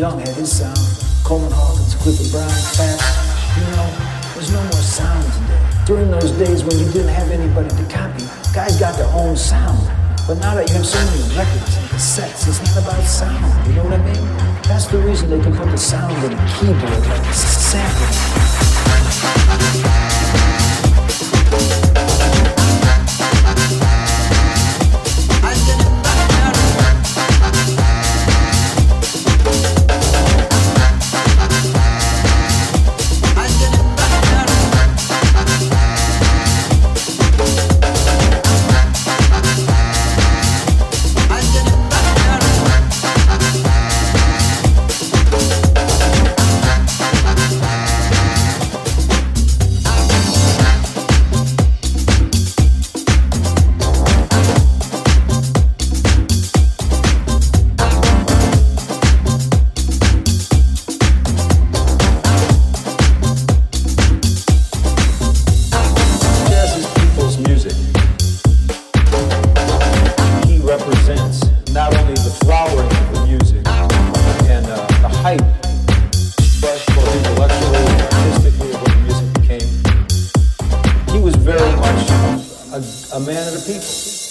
Young had his sound. Coleman Hawkins, Clifford Brown, Fast. You know, there's no more sound today. During those days when you didn't have anybody to copy, guys got their own sound. But now that you have so many records and cassettes, it's not about sound. You know what I mean? That's the reason they can put the sound in a keyboard like a sampling. a man of the people.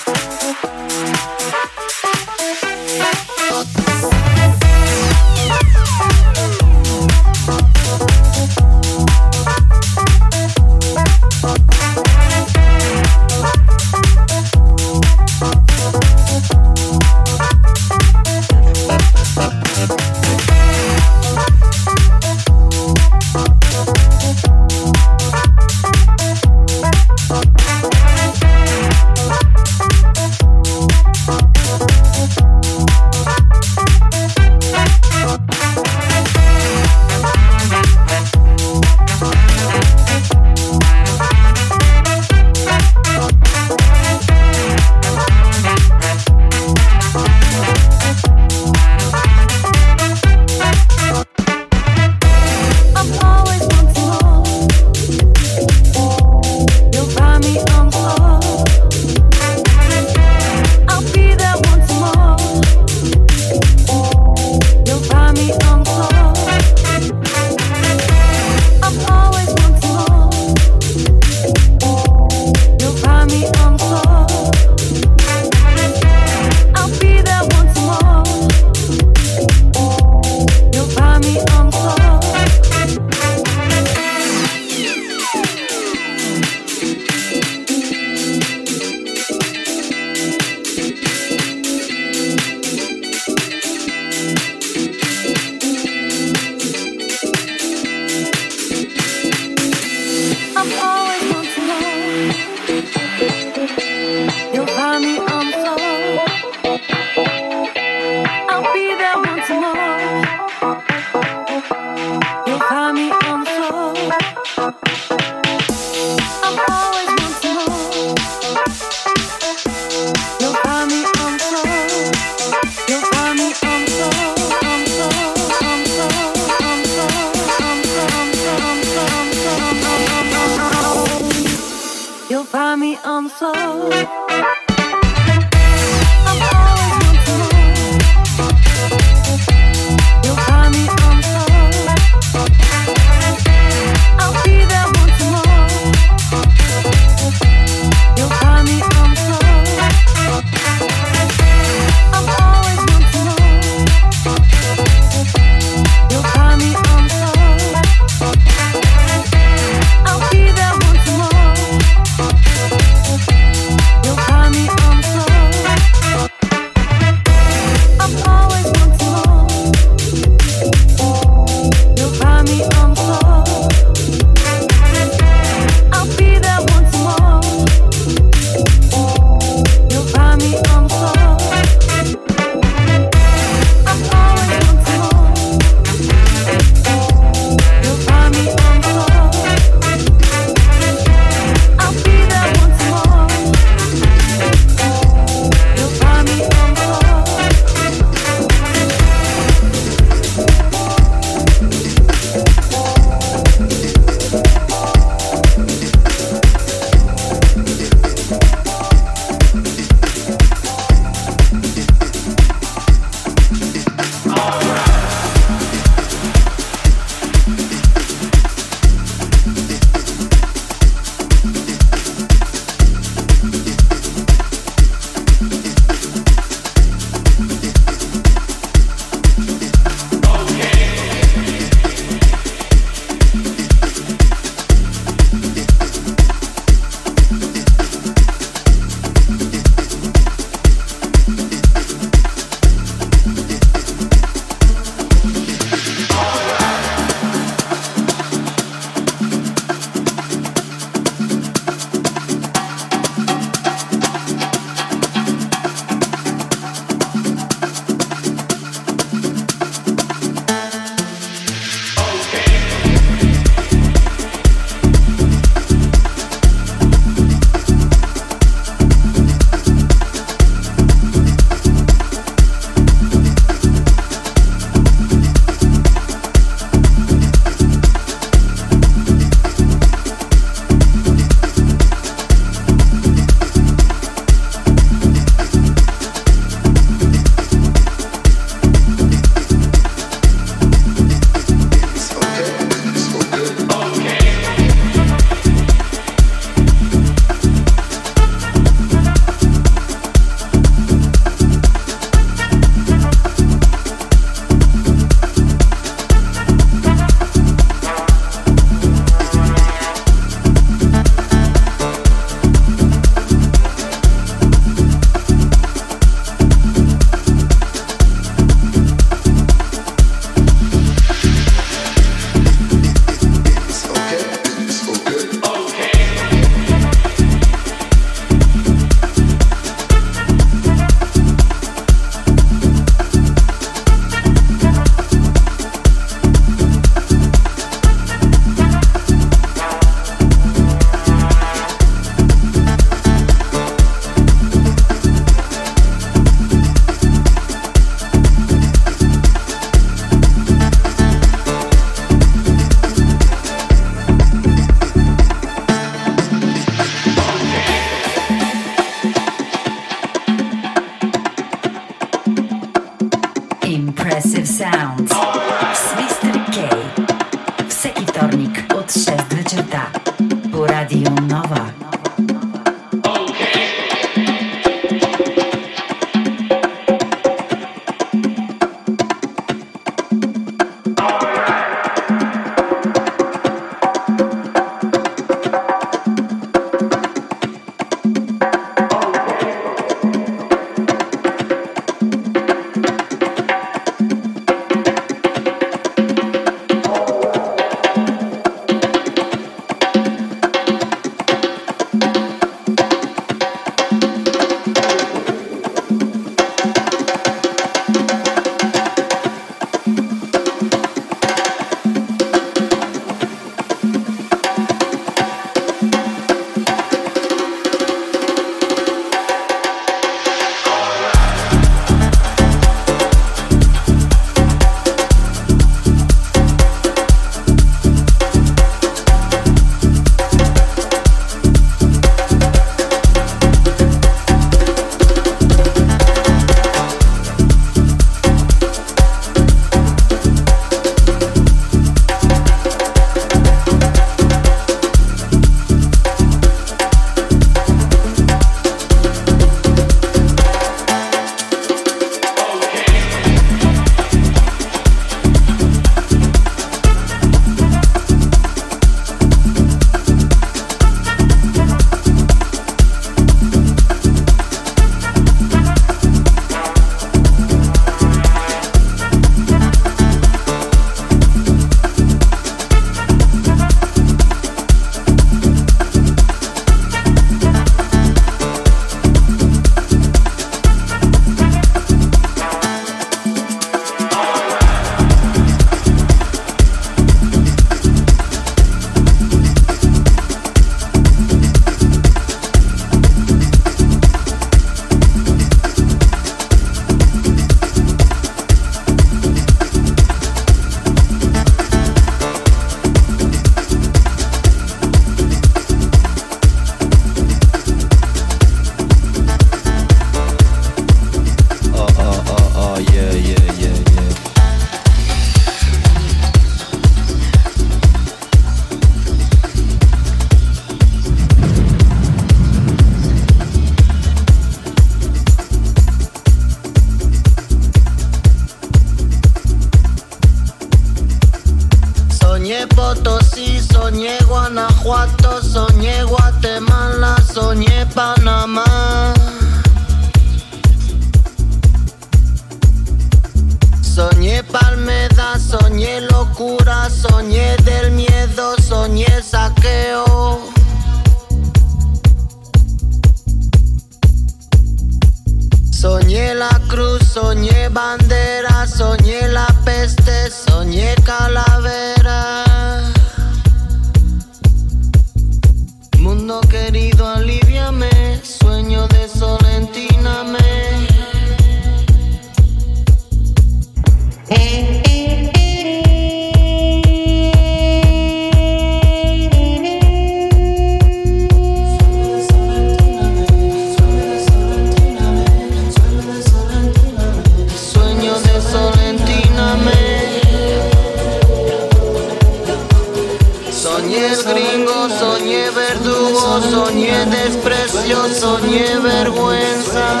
Soñé gringo, soñé verdugo, soñé desprecio, soñé vergüenza.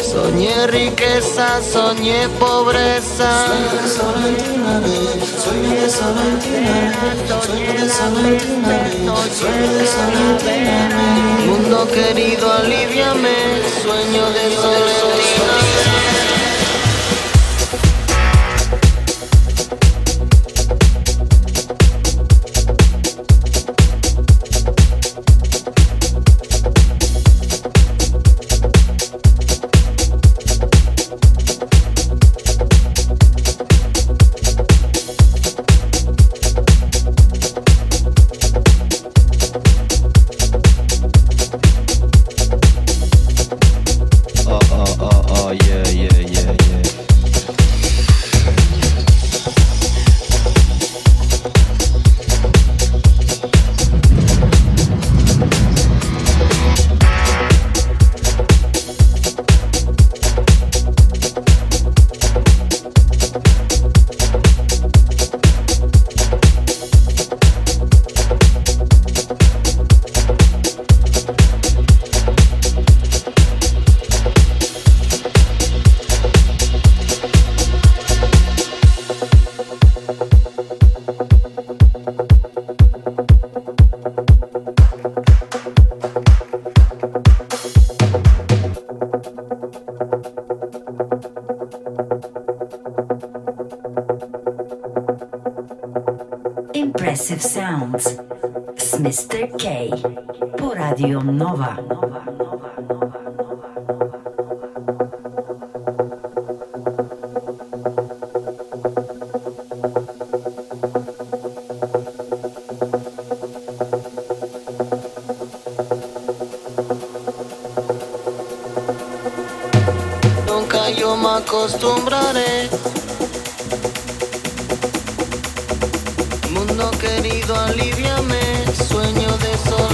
Soñé riqueza, soñé pobreza. Soñé soñé Mundo querido, aliviame, sueño de soledad. acostumbraré. Mundo querido, aliviame, sueño de sol.